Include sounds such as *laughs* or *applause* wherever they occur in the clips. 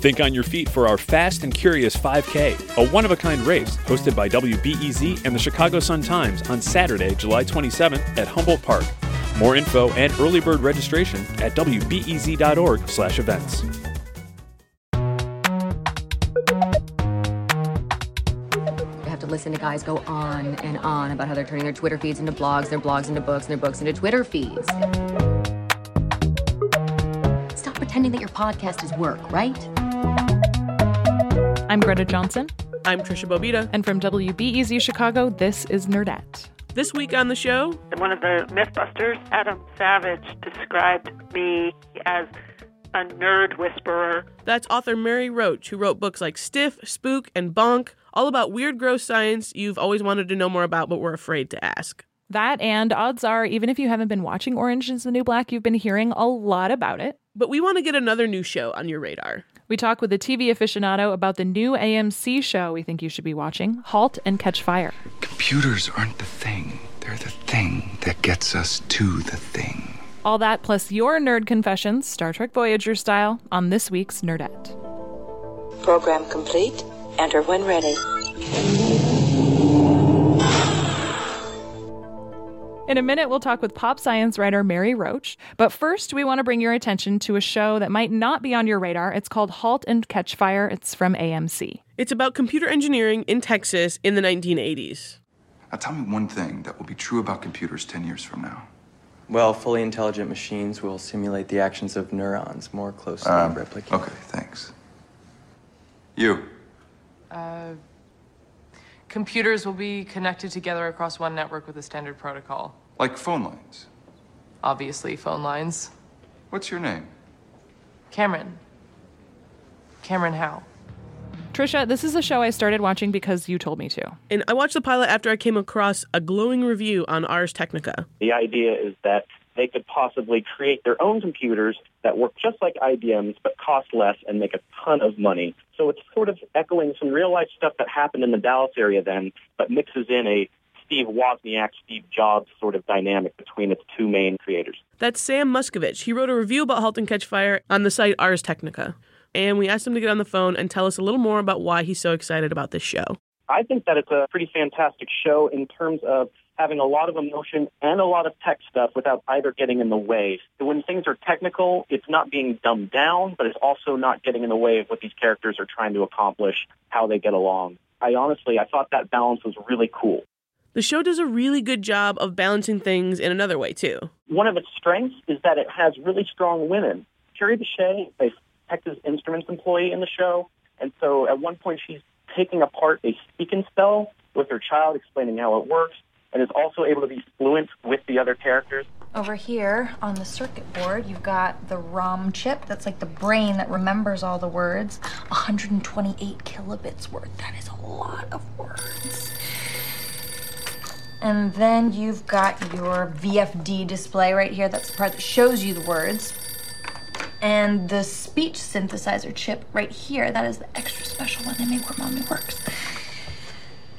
Think on your feet for our Fast and Curious 5K, a one of a kind race hosted by WBEZ and the Chicago Sun Times on Saturday, July 27th at Humboldt Park. More info and early bird registration at wbez.org/events. You have to listen to guys go on and on about how they're turning their Twitter feeds into blogs, their blogs into books, and their books into Twitter feeds. Stop pretending that your podcast is work, right? I'm Greta Johnson. I'm Tricia Bobeda. And from WBEZ Chicago, this is Nerdette. This week on the show, one of the Mythbusters, Adam Savage, described me as a nerd whisperer. That's author Mary Roach, who wrote books like Stiff, Spook, and Bonk, all about weird, gross science you've always wanted to know more about but were afraid to ask. That, and odds are, even if you haven't been watching Orange is the New Black, you've been hearing a lot about it. But we want to get another new show on your radar. We talk with a TV aficionado about the new AMC show we think you should be watching Halt and Catch Fire. Computers aren't the thing, they're the thing that gets us to the thing. All that plus your nerd confessions, Star Trek Voyager style, on this week's Nerdette. Program complete. Enter when ready. In a minute, we'll talk with pop science writer Mary Roach. But first, we want to bring your attention to a show that might not be on your radar. It's called Halt and Catch Fire. It's from AMC. It's about computer engineering in Texas in the 1980s. Now, tell me one thing that will be true about computers 10 years from now. Well, fully intelligent machines will simulate the actions of neurons more closely Um, replicated. Okay, thanks. You. Uh, computers will be connected together across one network with a standard protocol. Like phone lines. Obviously, phone lines. What's your name? Cameron. Cameron Howe. Tricia, this is a show I started watching because you told me to. And I watched the pilot after I came across a glowing review on Ars Technica. The idea is that they could possibly create their own computers that work just like IBM's but cost less and make a ton of money. So it's sort of echoing some real life stuff that happened in the Dallas area then, but mixes in a Steve Wozniak, Steve Jobs sort of dynamic between its two main creators. That's Sam Machkovech. He wrote a review about Halt and Catch Fire on the site Ars Technica. And we asked him to get on the phone and tell us a little more about why he's so excited about this show. I think that it's a pretty fantastic show in terms of having a lot of emotion and a lot of tech stuff without either getting in the way. When things are technical, it's not being dumbed down, but it's also not getting in the way of what these characters are trying to accomplish, how they get along. I honestly, I thought that balance was really cool. The show does a really good job of balancing things in another way, too. One of its strengths is that it has really strong women. Kerry Bishé, a Texas Instruments employee in the show, and so at one point she's taking apart a speak and spell with her child, explaining how it works, and is also able to be fluent with the other characters. Over here on the circuit board, you've got the ROM chip. That's like the brain that remembers all the words. 128 kilobits worth. That is a lot of words. And then you've got your VFD display right here. That's the part that shows you the words. And the speech synthesizer chip right here. That is the extra special one they make where mommy works.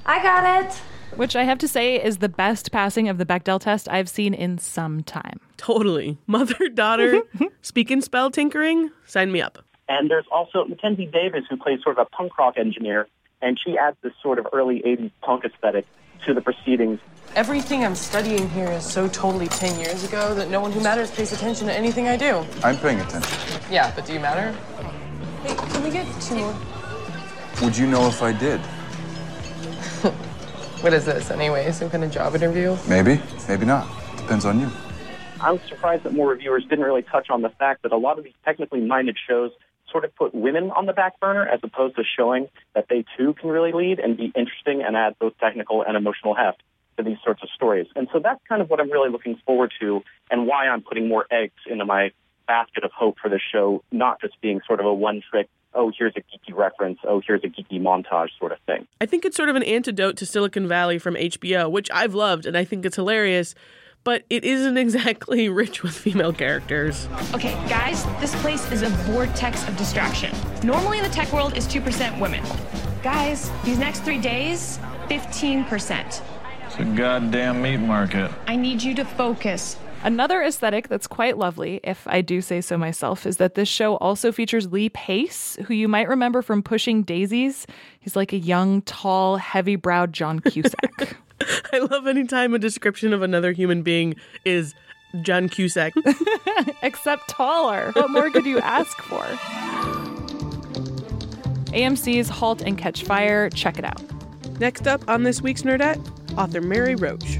I got it. Which I have to say is the best passing of the Bechdel test I've seen in some time. Totally. Mother daughter *laughs* speak and spell tinkering? Sign me up. And there's also Mackenzie Davis, who plays sort of a punk rock engineer, and she adds this sort of early 80s punk aesthetic to the proceedings. Everything I'm studying here is so totally 10 years ago that no one who matters pays attention to anything I do. I'm paying attention. Yeah, but do you matter? Hey, can we get two more? Would you know if I did? *laughs* What is this, anyway? Some kind of job interview? Maybe, maybe not. Depends on you. I'm surprised that more reviewers didn't really touch on the fact that a lot of these technically minded shows sort of put women on the back burner as opposed to showing that they too can really lead and be interesting and add both technical and emotional heft to these sorts of stories. And so that's kind of what I'm really looking forward to and why I'm putting more eggs into my basket of hope for this show, not just being sort of a one trick oh, here's a geeky reference, oh, here's a geeky montage sort of thing. I think it's sort of an antidote to Silicon Valley from HBO, which I've loved and I think it's hilarious, but it isn't *laughs* exactly rich with female characters. Okay, guys, this place is a vortex of distraction. Normally in the tech world is 2% women. Guys, these next three days, 15%. It's a goddamn meat market. I need you to focus. Another aesthetic that's quite lovely, if I do say so myself, is that this show also features Lee Pace, who you might remember from Pushing Daisies. He's like a young, tall, heavy browed John Cusack. *laughs* I love any time a description of another human being is John Cusack. *laughs* Except taller. What more could you ask for? AMC's Halt and Catch Fire. Check it out. Next up on this week's Nerdette, author Mary Roach.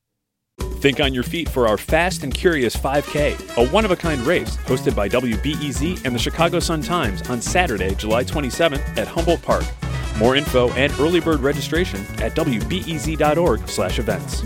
Think on your feet for our Fast and Curious 5K, a one of a kind race hosted by WBEZ and the Chicago Sun Times on Saturday, July 27th at Humboldt Park. More info and early bird registration at wbez.org/events.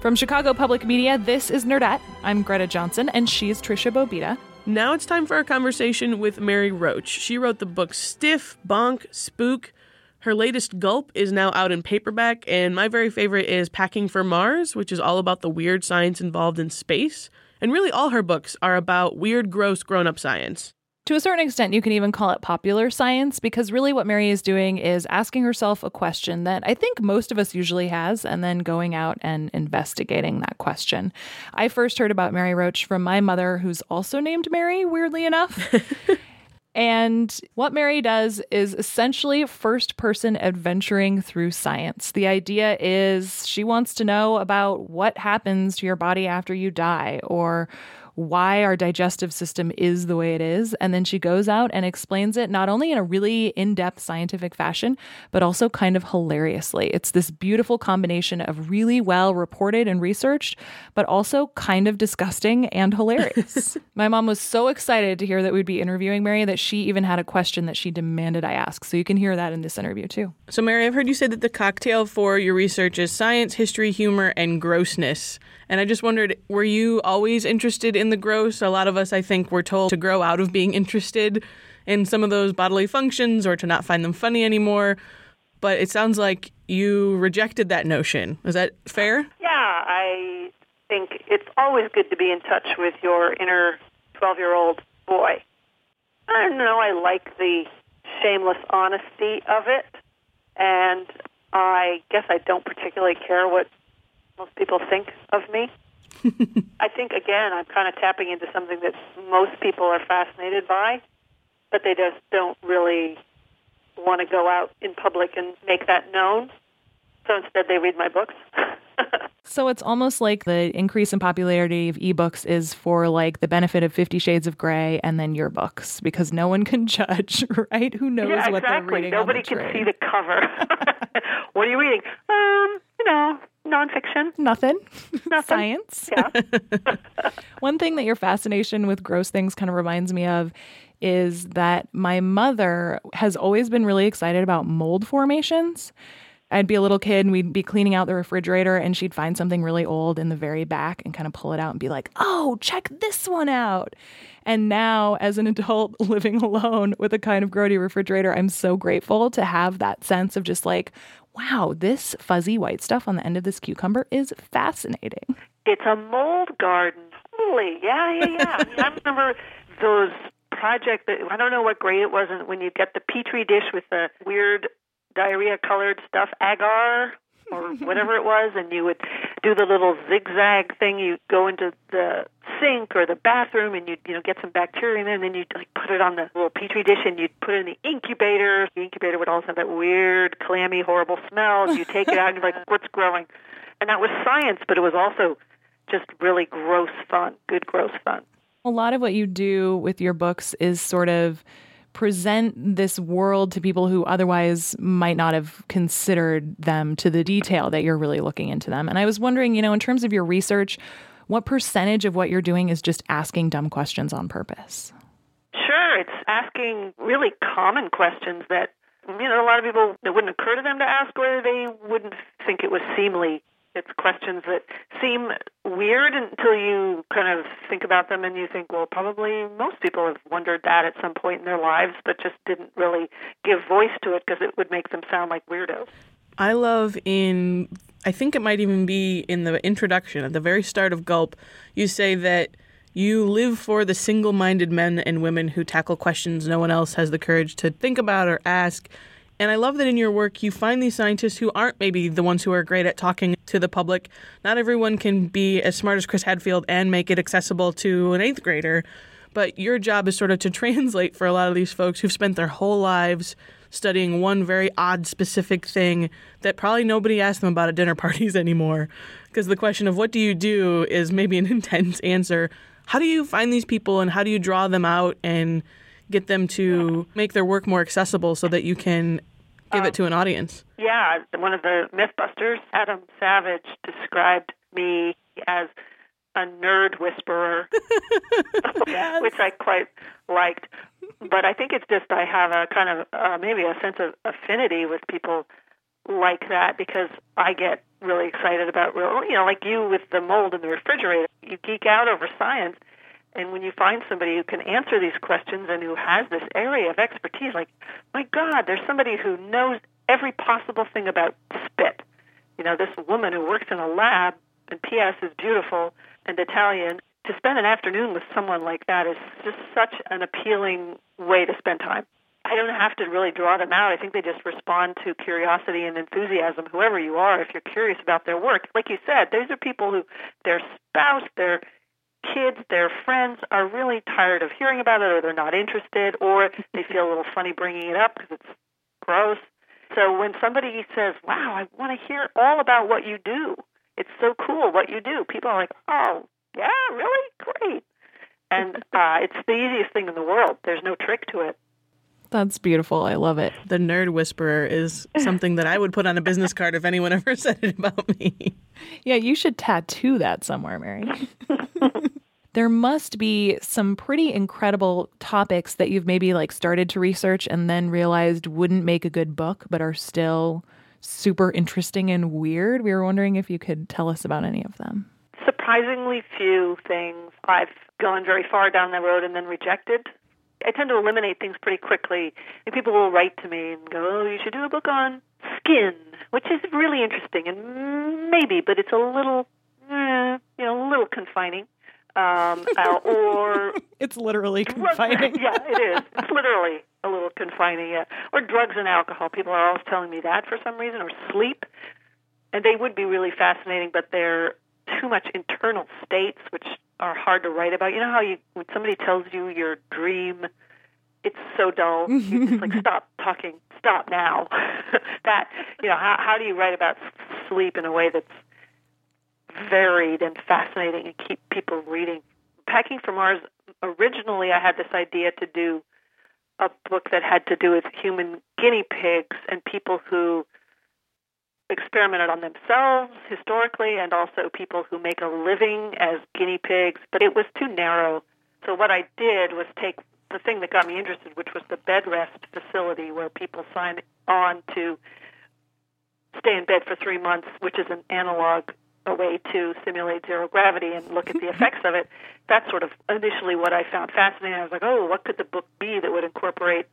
From Chicago Public Media, this is Nerdette. I'm Greta Johnson, and she's Tricia Bobeda. Now it's time for a conversation with Mary Roach. She wrote the book Stiff, Bonk, Spook. Her latest Gulp is now out in paperback, and my very favorite is Packing for Mars, which is all about the weird science involved in space. And really, all her books are about weird, gross grown up science. To a certain extent, you can even call it popular science because really what Mary is doing is asking herself a question that I think most of us usually has and then going out and investigating that question. I first heard about Mary Roach from my mother, who's also named Mary, weirdly enough. *laughs* And what Mary does is essentially first person adventuring through science. The idea is she wants to know about what happens to your body after you die or why our digestive system is the way it is. And then she goes out and explains it not only in a really in depth scientific fashion, but also kind of hilariously. It's this beautiful combination of really well reported and researched, but also kind of disgusting and hilarious. *laughs* My mom was so excited to hear that we'd be interviewing Mary that she even had a question that she demanded I ask. So you can hear that in this interview too. So, Mary, I've heard you say that the cocktail for your research is science, history, humor, and grossness. And I just wondered, were you always interested in the gross? A lot of us, I think, were told to grow out of being interested in some of those bodily functions or to not find them funny anymore. But it sounds like you rejected that notion. Is that fair? Yeah, I think it's always good to be in touch with your inner 12 year old boy. I don't know, I like the shameless honesty of it. And I guess I don't particularly care what most people think of me. *laughs* I think again, I'm kind of tapping into something that most people are fascinated by, but they just don't really want to go out in public and make that known. So instead, they read my books. *laughs* so it's almost like the increase in popularity of ebooks is for like the benefit of 50 shades of gray and then your books because no one can *laughs* judge right who knows yeah, what they're reading nobody can train. see the cover what are you reading um you know nonfiction. Nothing. *laughs* Nothing. Science. Yeah. *laughs* One thing that your fascination with gross things kind of reminds me of is that my mother has always been really excited about mold formations. I'd be a little kid and we'd be cleaning out the refrigerator and she'd find something really old in the very back and kind of pull it out and be like, oh, check this one out. And now, as an adult *laughs* living alone with a kind of grody refrigerator, I'm so grateful to have that sense of just like, wow, this fuzzy white stuff on the end of this cucumber is fascinating. It's a mold garden. Holy, yeah, yeah, yeah. I, mean, I *laughs* remember those project that I don't know what grade it was when you get the petri dish with the weird diarrhea colored stuff, agar or *laughs* whatever it was, and you would do the little zigzag thing. You go into the sink or the bathroom, and you you know get some bacteria in there, and then you like put it on the little petri dish, and you'd put it in the incubator. The incubator would also have that weird, clammy, horrible smell. You take it out, and you're like, *laughs* "What's growing?" And that was science, but it was also just really gross fun, good gross fun. A lot of what you do with your books is sort of present this world to people who otherwise might not have considered them to the detail that you're really looking into them. And I was wondering, you know, in terms of your research, what percentage of what you're doing is just asking dumb questions on purpose? Sure, it's asking really common questions that you know a lot of people it wouldn't occur to them to ask, or they wouldn't think it was seemly it's questions that seem weird until you kind of think about them and you think, well, probably most people have wondered that at some point in their lives, but just didn't really give voice to it because it would make them sound like weirdos. I love in, I think it might even be in the introduction, at the very start of Gulp, you say that you live for the single minded men and women who tackle questions no one else has the courage to think about or ask. And I love that in your work you find these scientists who aren't maybe the ones who are great at talking to the public. Not everyone can be as smart as Chris Hadfield and make it accessible to an eighth grader. But your job is sort of to *laughs* translate for a lot of these folks who've spent their whole lives studying one very odd specific thing that probably nobody asks them about at dinner *laughs* parties anymore. Because the question of what do you do is maybe an *laughs* intense answer. How do you find these people and how do you draw them out and get them to make their work more accessible so that you can give um, it to an audience? Yeah, one of the Mythbusters, Adam Savage, described me as a nerd whisperer, yes. *laughs* which I quite liked. But I think it's just I have a kind of uh, maybe a sense of affinity with people like that because I get really excited about real, you know, like you with the mold in the refrigerator. You geek out over science, and when you find somebody who can answer these questions and who has this area of expertise, like, my God, there's somebody who knows every possible thing about spit. You know, this woman who works in a lab and P.S. is beautiful and Italian. To spend an afternoon with someone like that is just such an appealing way to spend time. I don't have to really draw them out. I think they just respond to curiosity and enthusiasm, whoever you are, if you're curious about their work. Like you said, these are people who their spouse, their kids, their friends are really tired of hearing about it or they're not interested or they feel a little funny bringing it up because it's gross. So when somebody says, wow, I want to hear all about what you do, it's so cool what you do, people are like, oh, yeah, really? Great. And *laughs* uh, it's the easiest thing in the world. There's no trick to it. That's beautiful. I love it. The nerd whisperer is *laughs* something that I would put on a business card if anyone ever *laughs* said it about me. Yeah, you should tattoo that somewhere, Mary. there must be some pretty incredible topics that you've maybe like started to research and then realized wouldn't make a good book, but are still super interesting and weird. We were wondering if you could tell us about any of them. Surprisingly few things I've gone very far down the road and then rejected. I tend to eliminate things pretty quickly. And people will write to me and go, "Oh, you should do a book on skin," which is really interesting and maybe, but it's a little, eh, you know, a little confining. Um, *laughs* uh, or it's literally confining. yeah, it is. It's literally a little confining. Yeah, or drugs and alcohol. People are always telling me that for some reason, or sleep, and they would be really fascinating, but they're too much internal states, which are hard to write about. You know how you when somebody tells you your dream, it's so dull. You just like *laughs* stop talking, stop now. *laughs* that you know how how do you write about sleep in a way that's varied and fascinating and keep people reading? Packing for Mars. Originally, I had this idea to do a book that had to do with human guinea pigs and people who experimented on themselves historically and also people who make a living as guinea pigs, but it was too narrow. So what I did was take the thing that got me interested, which was the bed rest facility where people sign on to stay in bed for three months, which is an analog a way to simulate zero gravity and look at the *laughs* effects of it. That's sort of initially what I found fascinating. I was like, oh, what could the book be that would incorporate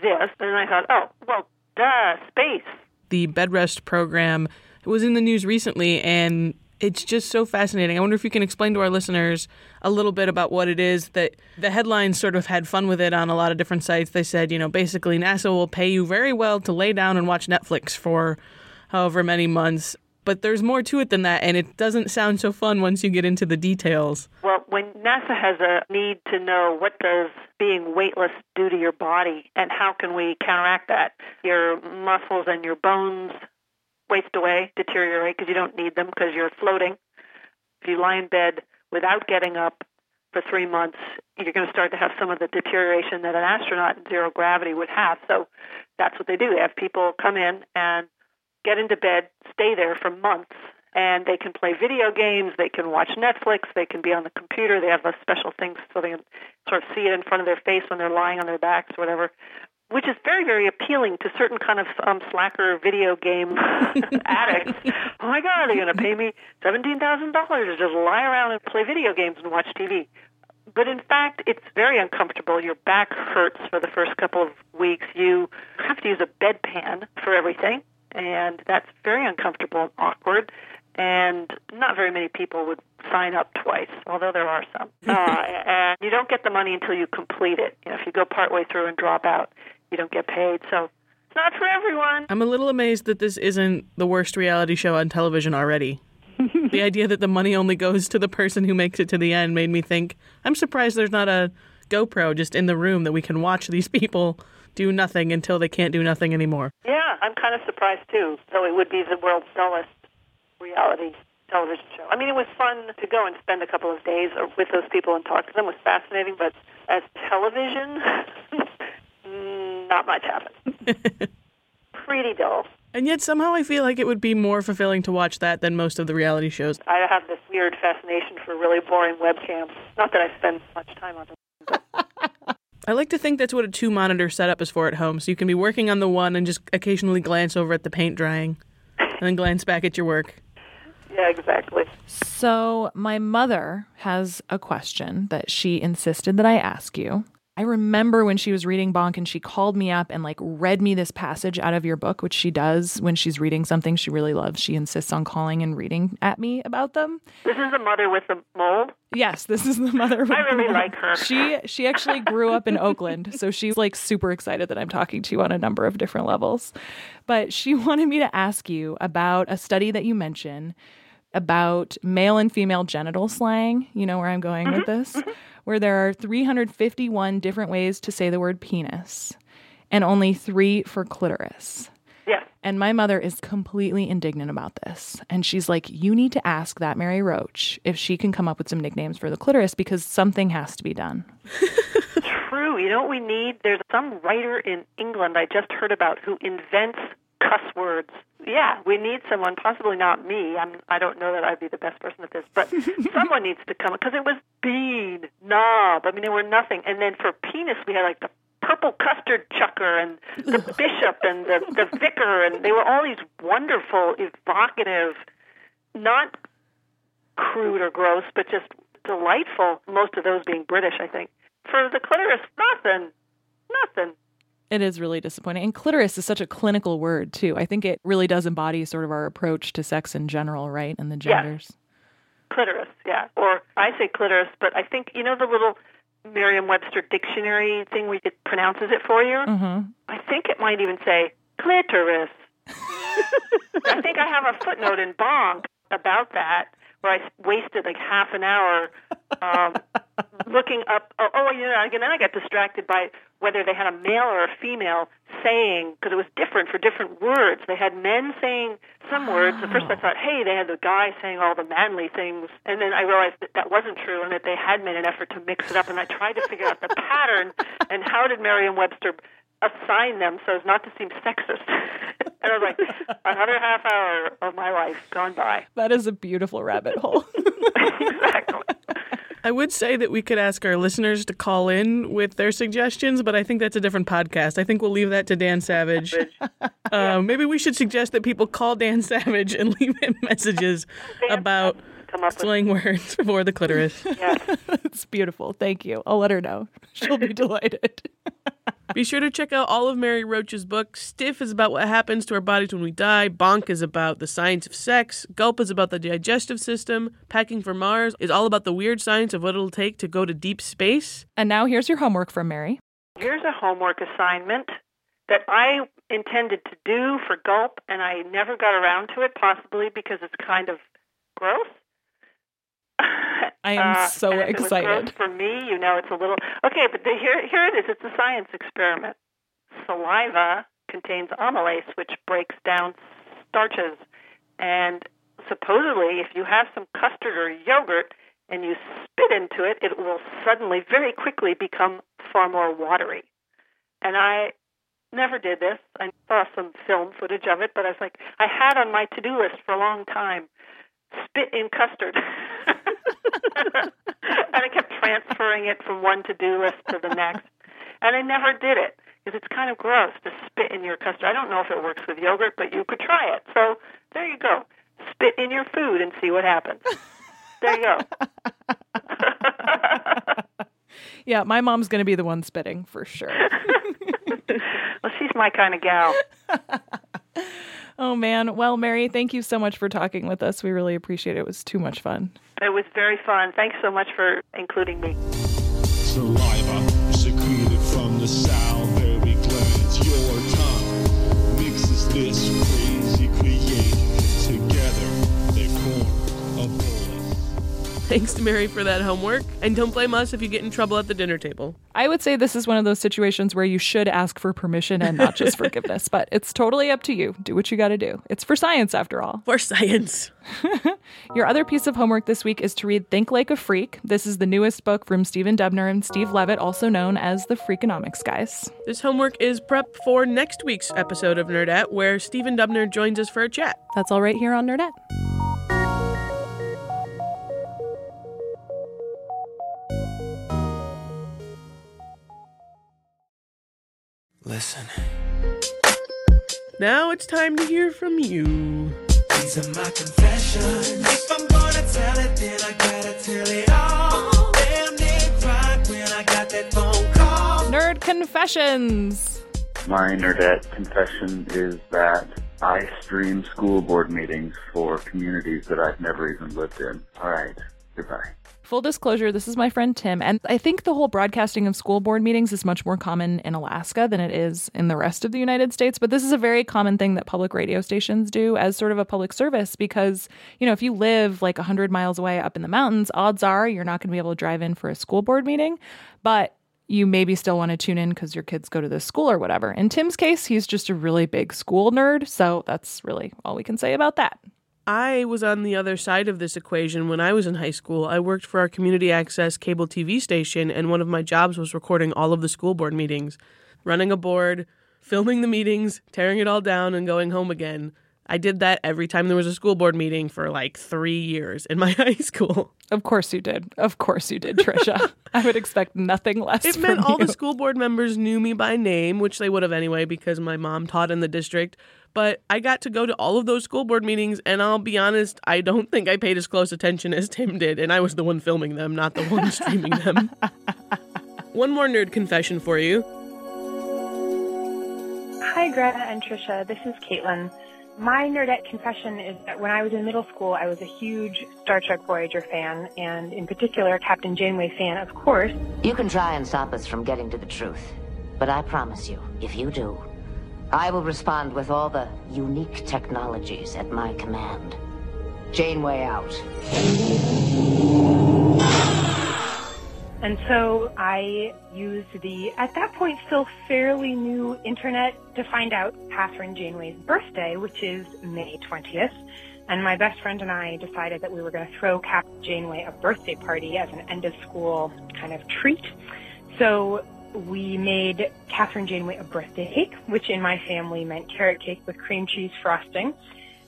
this? And I thought, oh, well, duh, space the bed rest program was in the news recently, and it's just so fascinating. I wonder if you can explain to our listeners a little bit about what it is that the headlines sort of had fun with it on a lot of different sites. They said, you know, basically NASA will pay you very well to lay down and watch Netflix for however many months. But there's more to it than that, and it doesn't sound so fun once you get into the details. Well, when NASA has a need to know what does being weightless do to your body and how can we counteract that, your muscles and your bones waste away, deteriorate because you don't need them because you're floating. If you lie in bed without getting up for three months, you're going to start to have some of the deterioration that an astronaut in zero gravity would have. So that's what they do. They have people come in and get into bed, stay there for months, and they can play video games, they can watch Netflix, they can be on the computer. They have a special thing so they can sort of see it in front of their face when they're lying on their backs or whatever which is very, very appealing to certain kind of um, slacker video game *laughs* addicts. Oh my God, they're going to pay me seventeen thousand dollars to just lie around and play video games and watch TV. But in fact, it's very uncomfortable. Your back hurts for the first couple of weeks. You have to use a bedpan for everything, and that's very uncomfortable and awkward. And not very many people would sign up twice, although there are some. *laughs* Uh, and you don't get the money until you complete it. You know, if you go partway through and drop out, you don't get paid. So it's not for everyone. I'm a little amazed that this isn't the worst reality show on television already. *laughs* the idea that the money only goes to the person who makes it to the end made me think I'm surprised there's not a GoPro just in the room that we can watch these people do nothing until they can't do nothing anymore. Yeah, I'm kind of surprised too. So it would be the world's dullest reality television show. I mean, it was fun to go and spend a couple of days with those people and talk to them. It was fascinating, but as television, *laughs* not much happened. *laughs* Pretty dull. And yet somehow I feel like it would be more fulfilling to watch that than most of the reality shows. I have this weird fascination for really boring webcams. Not that I spend much time on them. *laughs* I like to think that's what a two monitor setup is for at home. So you can be working on the one and just occasionally glance over at the paint drying and then glance back at your work. Yeah, exactly. So, my mother has a question that she insisted that I ask you. I remember when she was reading Bonk and she called me up and like read me this passage out of your book, which she does when she's reading something she really loves. She insists on calling and reading at me about them. This is the mother with the mold. Yes, this is the mother. With I really the mold. like her. She she actually grew up in Oakland, so she's like super excited that I'm talking to you on a number of different levels. But she *laughs* wanted me to ask you about a study that you mentioned about male and female genital slang. You know where I'm going with mm-hmm, this? Mm-hmm. Where there are 351 different ways to say the word penis and only three for clitoris. Yeah. And my mother is completely indignant about this. And she's like, You need to ask that Mary Roach if she can come up with some nicknames for the clitoris because something has to be done. *laughs* True. You know what we need? There's some writer in England I just heard about who invents cuss words. Yeah, we need someone, possibly not me. I'm, I don't know that I'd be the best person at this, but *laughs* someone needs to come because it was bean, knob. I mean, there were nothing. And then for penis, we had like the purple custard chucker and the bishop and the, the vicar, and they were all these wonderful, evocative, not crude or gross, but just delightful. Most of those being British, I think. For the clitoris, nothing, nothing. It is really disappointing. And clitoris is such a clinical word, too. I think it really does embody sort of our approach to sex in general, right? And the genders. Yes. Clitoris, yeah. Or I say clitoris, but I think, you know, the little Merriam Webster dictionary thing where it pronounces it for you? Mm-hmm. I think it might even say clitoris. *laughs* I think I have a footnote in Bonk about that where I wasted like half an hour um, looking up. Oh, oh, you know, and then I got distracted by whether they had a male or a female saying because it was different for different words. They had men saying some words. At first, I ah. thought, hey, they had the guy saying all the manly things, and then I realized that that wasn't true, and that they had made an effort to mix it up. And I tried to figure out the *laughs* pattern and how did Merriam-Webster assign them so as not to seem sexist. *laughs* and I was like, another half hour of my life gone by. That is a beautiful rabbit hole. *laughs* exactly. I would say that we could ask our listeners to call in with their suggestions, but I think that's a different podcast. I think we'll leave that to Dan Savage. *laughs* uh, maybe we should suggest that people call Dan *laughs* Savage and leave him messages about slang words *laughs* for the clitoris. *laughs* Yes. *laughs* it's beautiful. Thank you. I'll let her know. She'll be delighted. Be sure to check out all of Mary Roach's books. Stiff is about what happens to our bodies when we die. Bonk is about the science of sex. Gulp is about the digestive system. Packing for Mars is all about the weird science of what it'll take to go to deep space. And now here's your homework from Mary. Here's a homework assignment that I intended to do for Gulp, and I never got around to it, possibly because it's kind of gross. *laughs* I am Uh, so and if it was excited. for me, you know, it's a little okay. But the, here, here it is. It's a science experiment. Saliva contains amylase, which breaks down starches And supposedly, if you have some custard or yogurt and you spit into it, it will suddenly, very quickly, become far more watery. And I never did this. I saw some film footage of it, but I was like, I had on my to do list for a long time spit in custard. *laughs* and I kept transferring it from one to do list to the next. And I never did it because it's kind of gross to spit in your custard. I don't know if it works with yogurt, but you could try it. So there you go. Spit in your food and see what happens. There you go. *laughs* yeah, my mom's going to be the one spitting for sure. *laughs* well, she's my kind of gal. *laughs* oh, man. Well, Mary, thank you so much for talking with us. We really appreciate it. It was too much fun. It was very fun. Thanks so much for including me. Saliva secreted from the salivary Thanks to Mary for that homework. And don't blame us if you get in trouble at the dinner table. I would say this is one of those situations where you should ask for permission and not just forgiveness, but it's totally up to you. Do what you got to do. It's for science, after all. For science. *laughs* Your other piece of homework this week is to read Think Like a Freak. This is the newest book from Stephen Dubner and Steve Levitt, also known as the Freakonomics guys. This homework is prep for next week's episode of Nerdette, where Stephen Dubner joins us for a chat. That's all right here on Nerdette. Listen. Now it's time to hear from you. These are my confessions. If I'm gonna tell it, then I gotta tell it all. Damn near cried when I got that phone call. Nerd Confessions. My nerdette confession is that I stream school board meetings for communities that I've never even lived in. All right, goodbye. Full disclosure, this is my friend Tim, and I think the whole broadcasting of school board meetings is much more common in Alaska than it is in the rest of the United States. But this is a very common thing that public radio stations do as sort of a public service because, you know, if you live like 100 miles away up in the mountains, odds are you're not going to be able to drive in for a school board meeting. But you maybe still want to tune in because your kids go to this school or whatever. In Tim's case, he's just a really big school nerd. So that's really all we can say about that. I was on the other side of this equation when I was in high school. I worked for our community access cable TV station, and one of my jobs was recording all of the school board meetings, running a board, filming the meetings, tearing it all down, and going home again. I did that every time there was a school board meeting for like three years in my *laughs* high school. Of course you did. Of course you did, Tricia. *laughs* I would expect nothing less. It meant all you. the school board members knew me by name, which they would have anyway because my mom taught in the district. But I got to go to all of those school board meetings, and I'll be honest, I don't think I paid as close attention as Tim did, and I was the one filming them, not the one streaming them. *laughs* one more nerd confession for you. Hi, Greta and Tricia. This is Caitlin. My nerdette confession is that when I was in middle school, I was a huge Star Trek Voyager fan, and in particular, Captain Janeway fan, of course. You can try and stop us from getting to the truth. But I promise you, if you do, I will respond with all the unique technologies at my command. Janeway out. And so I used the, at that point, still fairly new internet to find out Kathryn Janeway's birthday, which is May 20th. And my best friend and I decided that we were going to throw Captain Janeway a birthday party as an end of school kind of treat. So we made Kathryn Janeway a birthday cake, which in my family meant carrot cake with cream cheese frosting.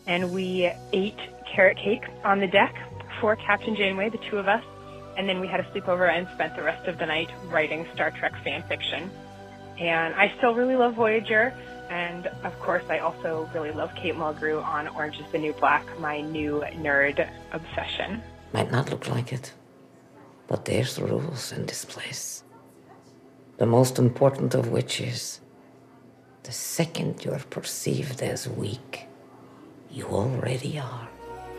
And we ate carrot cake on the deck for Captain Janeway, the two of us. And then we had a sleepover and spent the rest of the night writing Star Trek fan fiction. And I still really love Voyager. And of course, I also really love Kate Mulgrew on Orange is the New Black, my new nerd obsession. Might not look like it, but there's rules in this place. The most important of which is the second you're perceived as weak, you already are.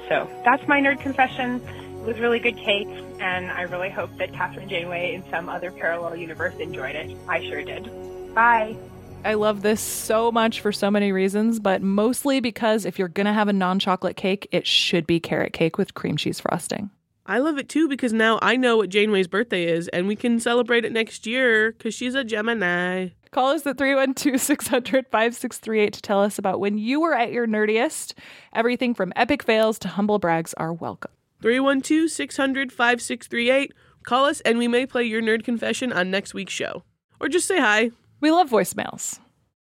So that's my nerd confession. It was really good cake, and I really hope that Kathryn Janeway in some other parallel universe enjoyed it. I sure did. Bye. I love this so much for so many reasons, but mostly because if you're going to have a non chocolate cake, it should be carrot cake with cream cheese frosting. I love it too because now I know what Janeway's birthday is, and we can celebrate it next year because she's a Gemini. Call us at 312 600 5638 to tell us about when you were at your nerdiest. Everything from epic fails to humble brags are welcome. 312 600 5638. Call us and we may play your nerd confession on next week's show. Or just say hi. We love voicemails.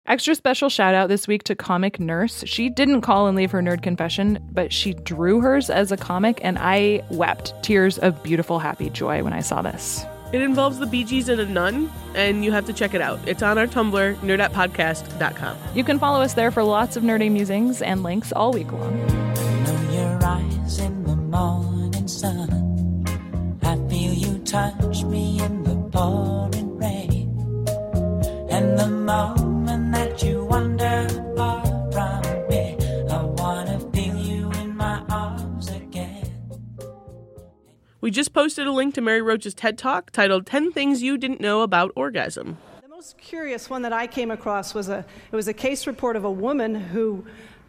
Extra special shout out this week to Comic Nurse. She didn't call and leave her nerd confession, but she drew hers as a comic, and I wept tears of beautiful, happy joy when I saw this. It involves the Bee Gees and a nun, and you have to check it out. It's on our Tumblr, nerdettepodcast.com. You can follow us there for lots of nerdy musings and links all week long. know your eyes in the morning sun. I feel you touch me in the pouring Just posted a link to Mary Roach's TED Talk titled 10 Things You Didn't Know About Orgasm. The most curious one that I came across was a it was a case report of a woman who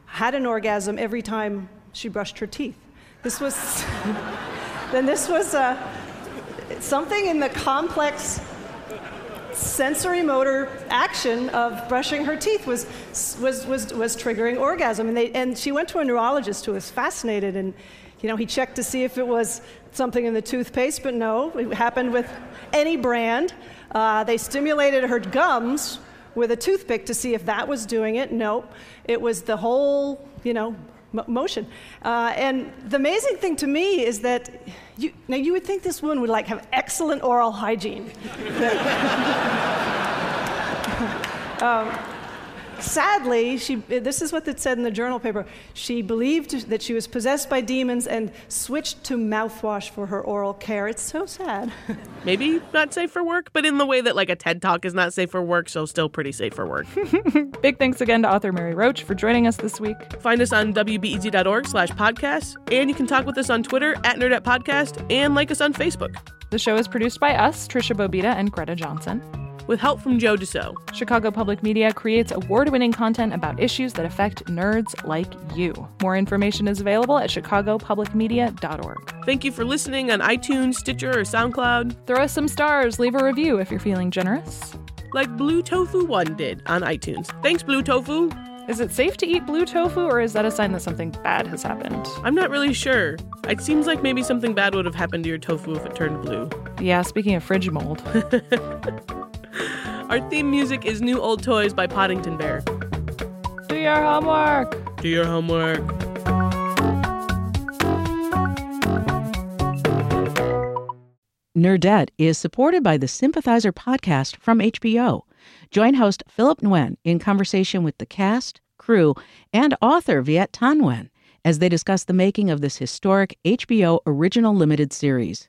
had an orgasm every time she brushed her teeth. This was *laughs* then this was uh, something in the complex sensory motor action of brushing her teeth was was was was triggering orgasm and they and she went to a neurologist who was fascinated and you know he checked to see if it was something in the toothpaste but no it happened with any brand. Uh, they stimulated her gums with a toothpick to see if that was doing it. Nope. It was the whole you know motion. Uh, and the amazing thing to me is that you, now you would think this woman would like have excellent oral hygiene. *laughs* *laughs* Um, sadly, she, this is what it said in the journal paper. She believed that she was possessed by demons and switched to mouthwash for her oral care. It's so sad. *laughs* Maybe not safe for work, but in the way that like a TED Talk is not safe for work, so still pretty safe for work. *laughs* Big thanks again to author Mary Roach for joining us this week. Find us on wbez.org slash podcast, and you can talk with us on Twitter at Nerdette Podcast and like us on Facebook. The show is produced by us, Tricia Bobeda and Greta Johnson. With help from Joe DeCeault. Chicago Public Media creates award winning content about issues that affect nerds like you. More information is available at chicagopublicmedia.org. Thank you for listening on iTunes, Stitcher, or SoundCloud. Throw us some stars, leave a review if you're feeling generous. Like Blue Tofu One did on iTunes. Thanks, Blue Tofu. Is it safe to eat blue tofu, or is that a sign that something bad has happened? I'm not really sure. It seems like maybe something bad would have happened to your tofu if it turned blue. Yeah, speaking of fridge mold. *laughs* Our theme music is New Old Toys by Poddington Bear. Do your homework. Do your homework. Nerdette is supported by the Sympathizer podcast from HBO. Join host Philip Nguyen in conversation with the cast, crew, and author Viet Thanh Nguyen as they discuss the making of this historic HBO original limited series.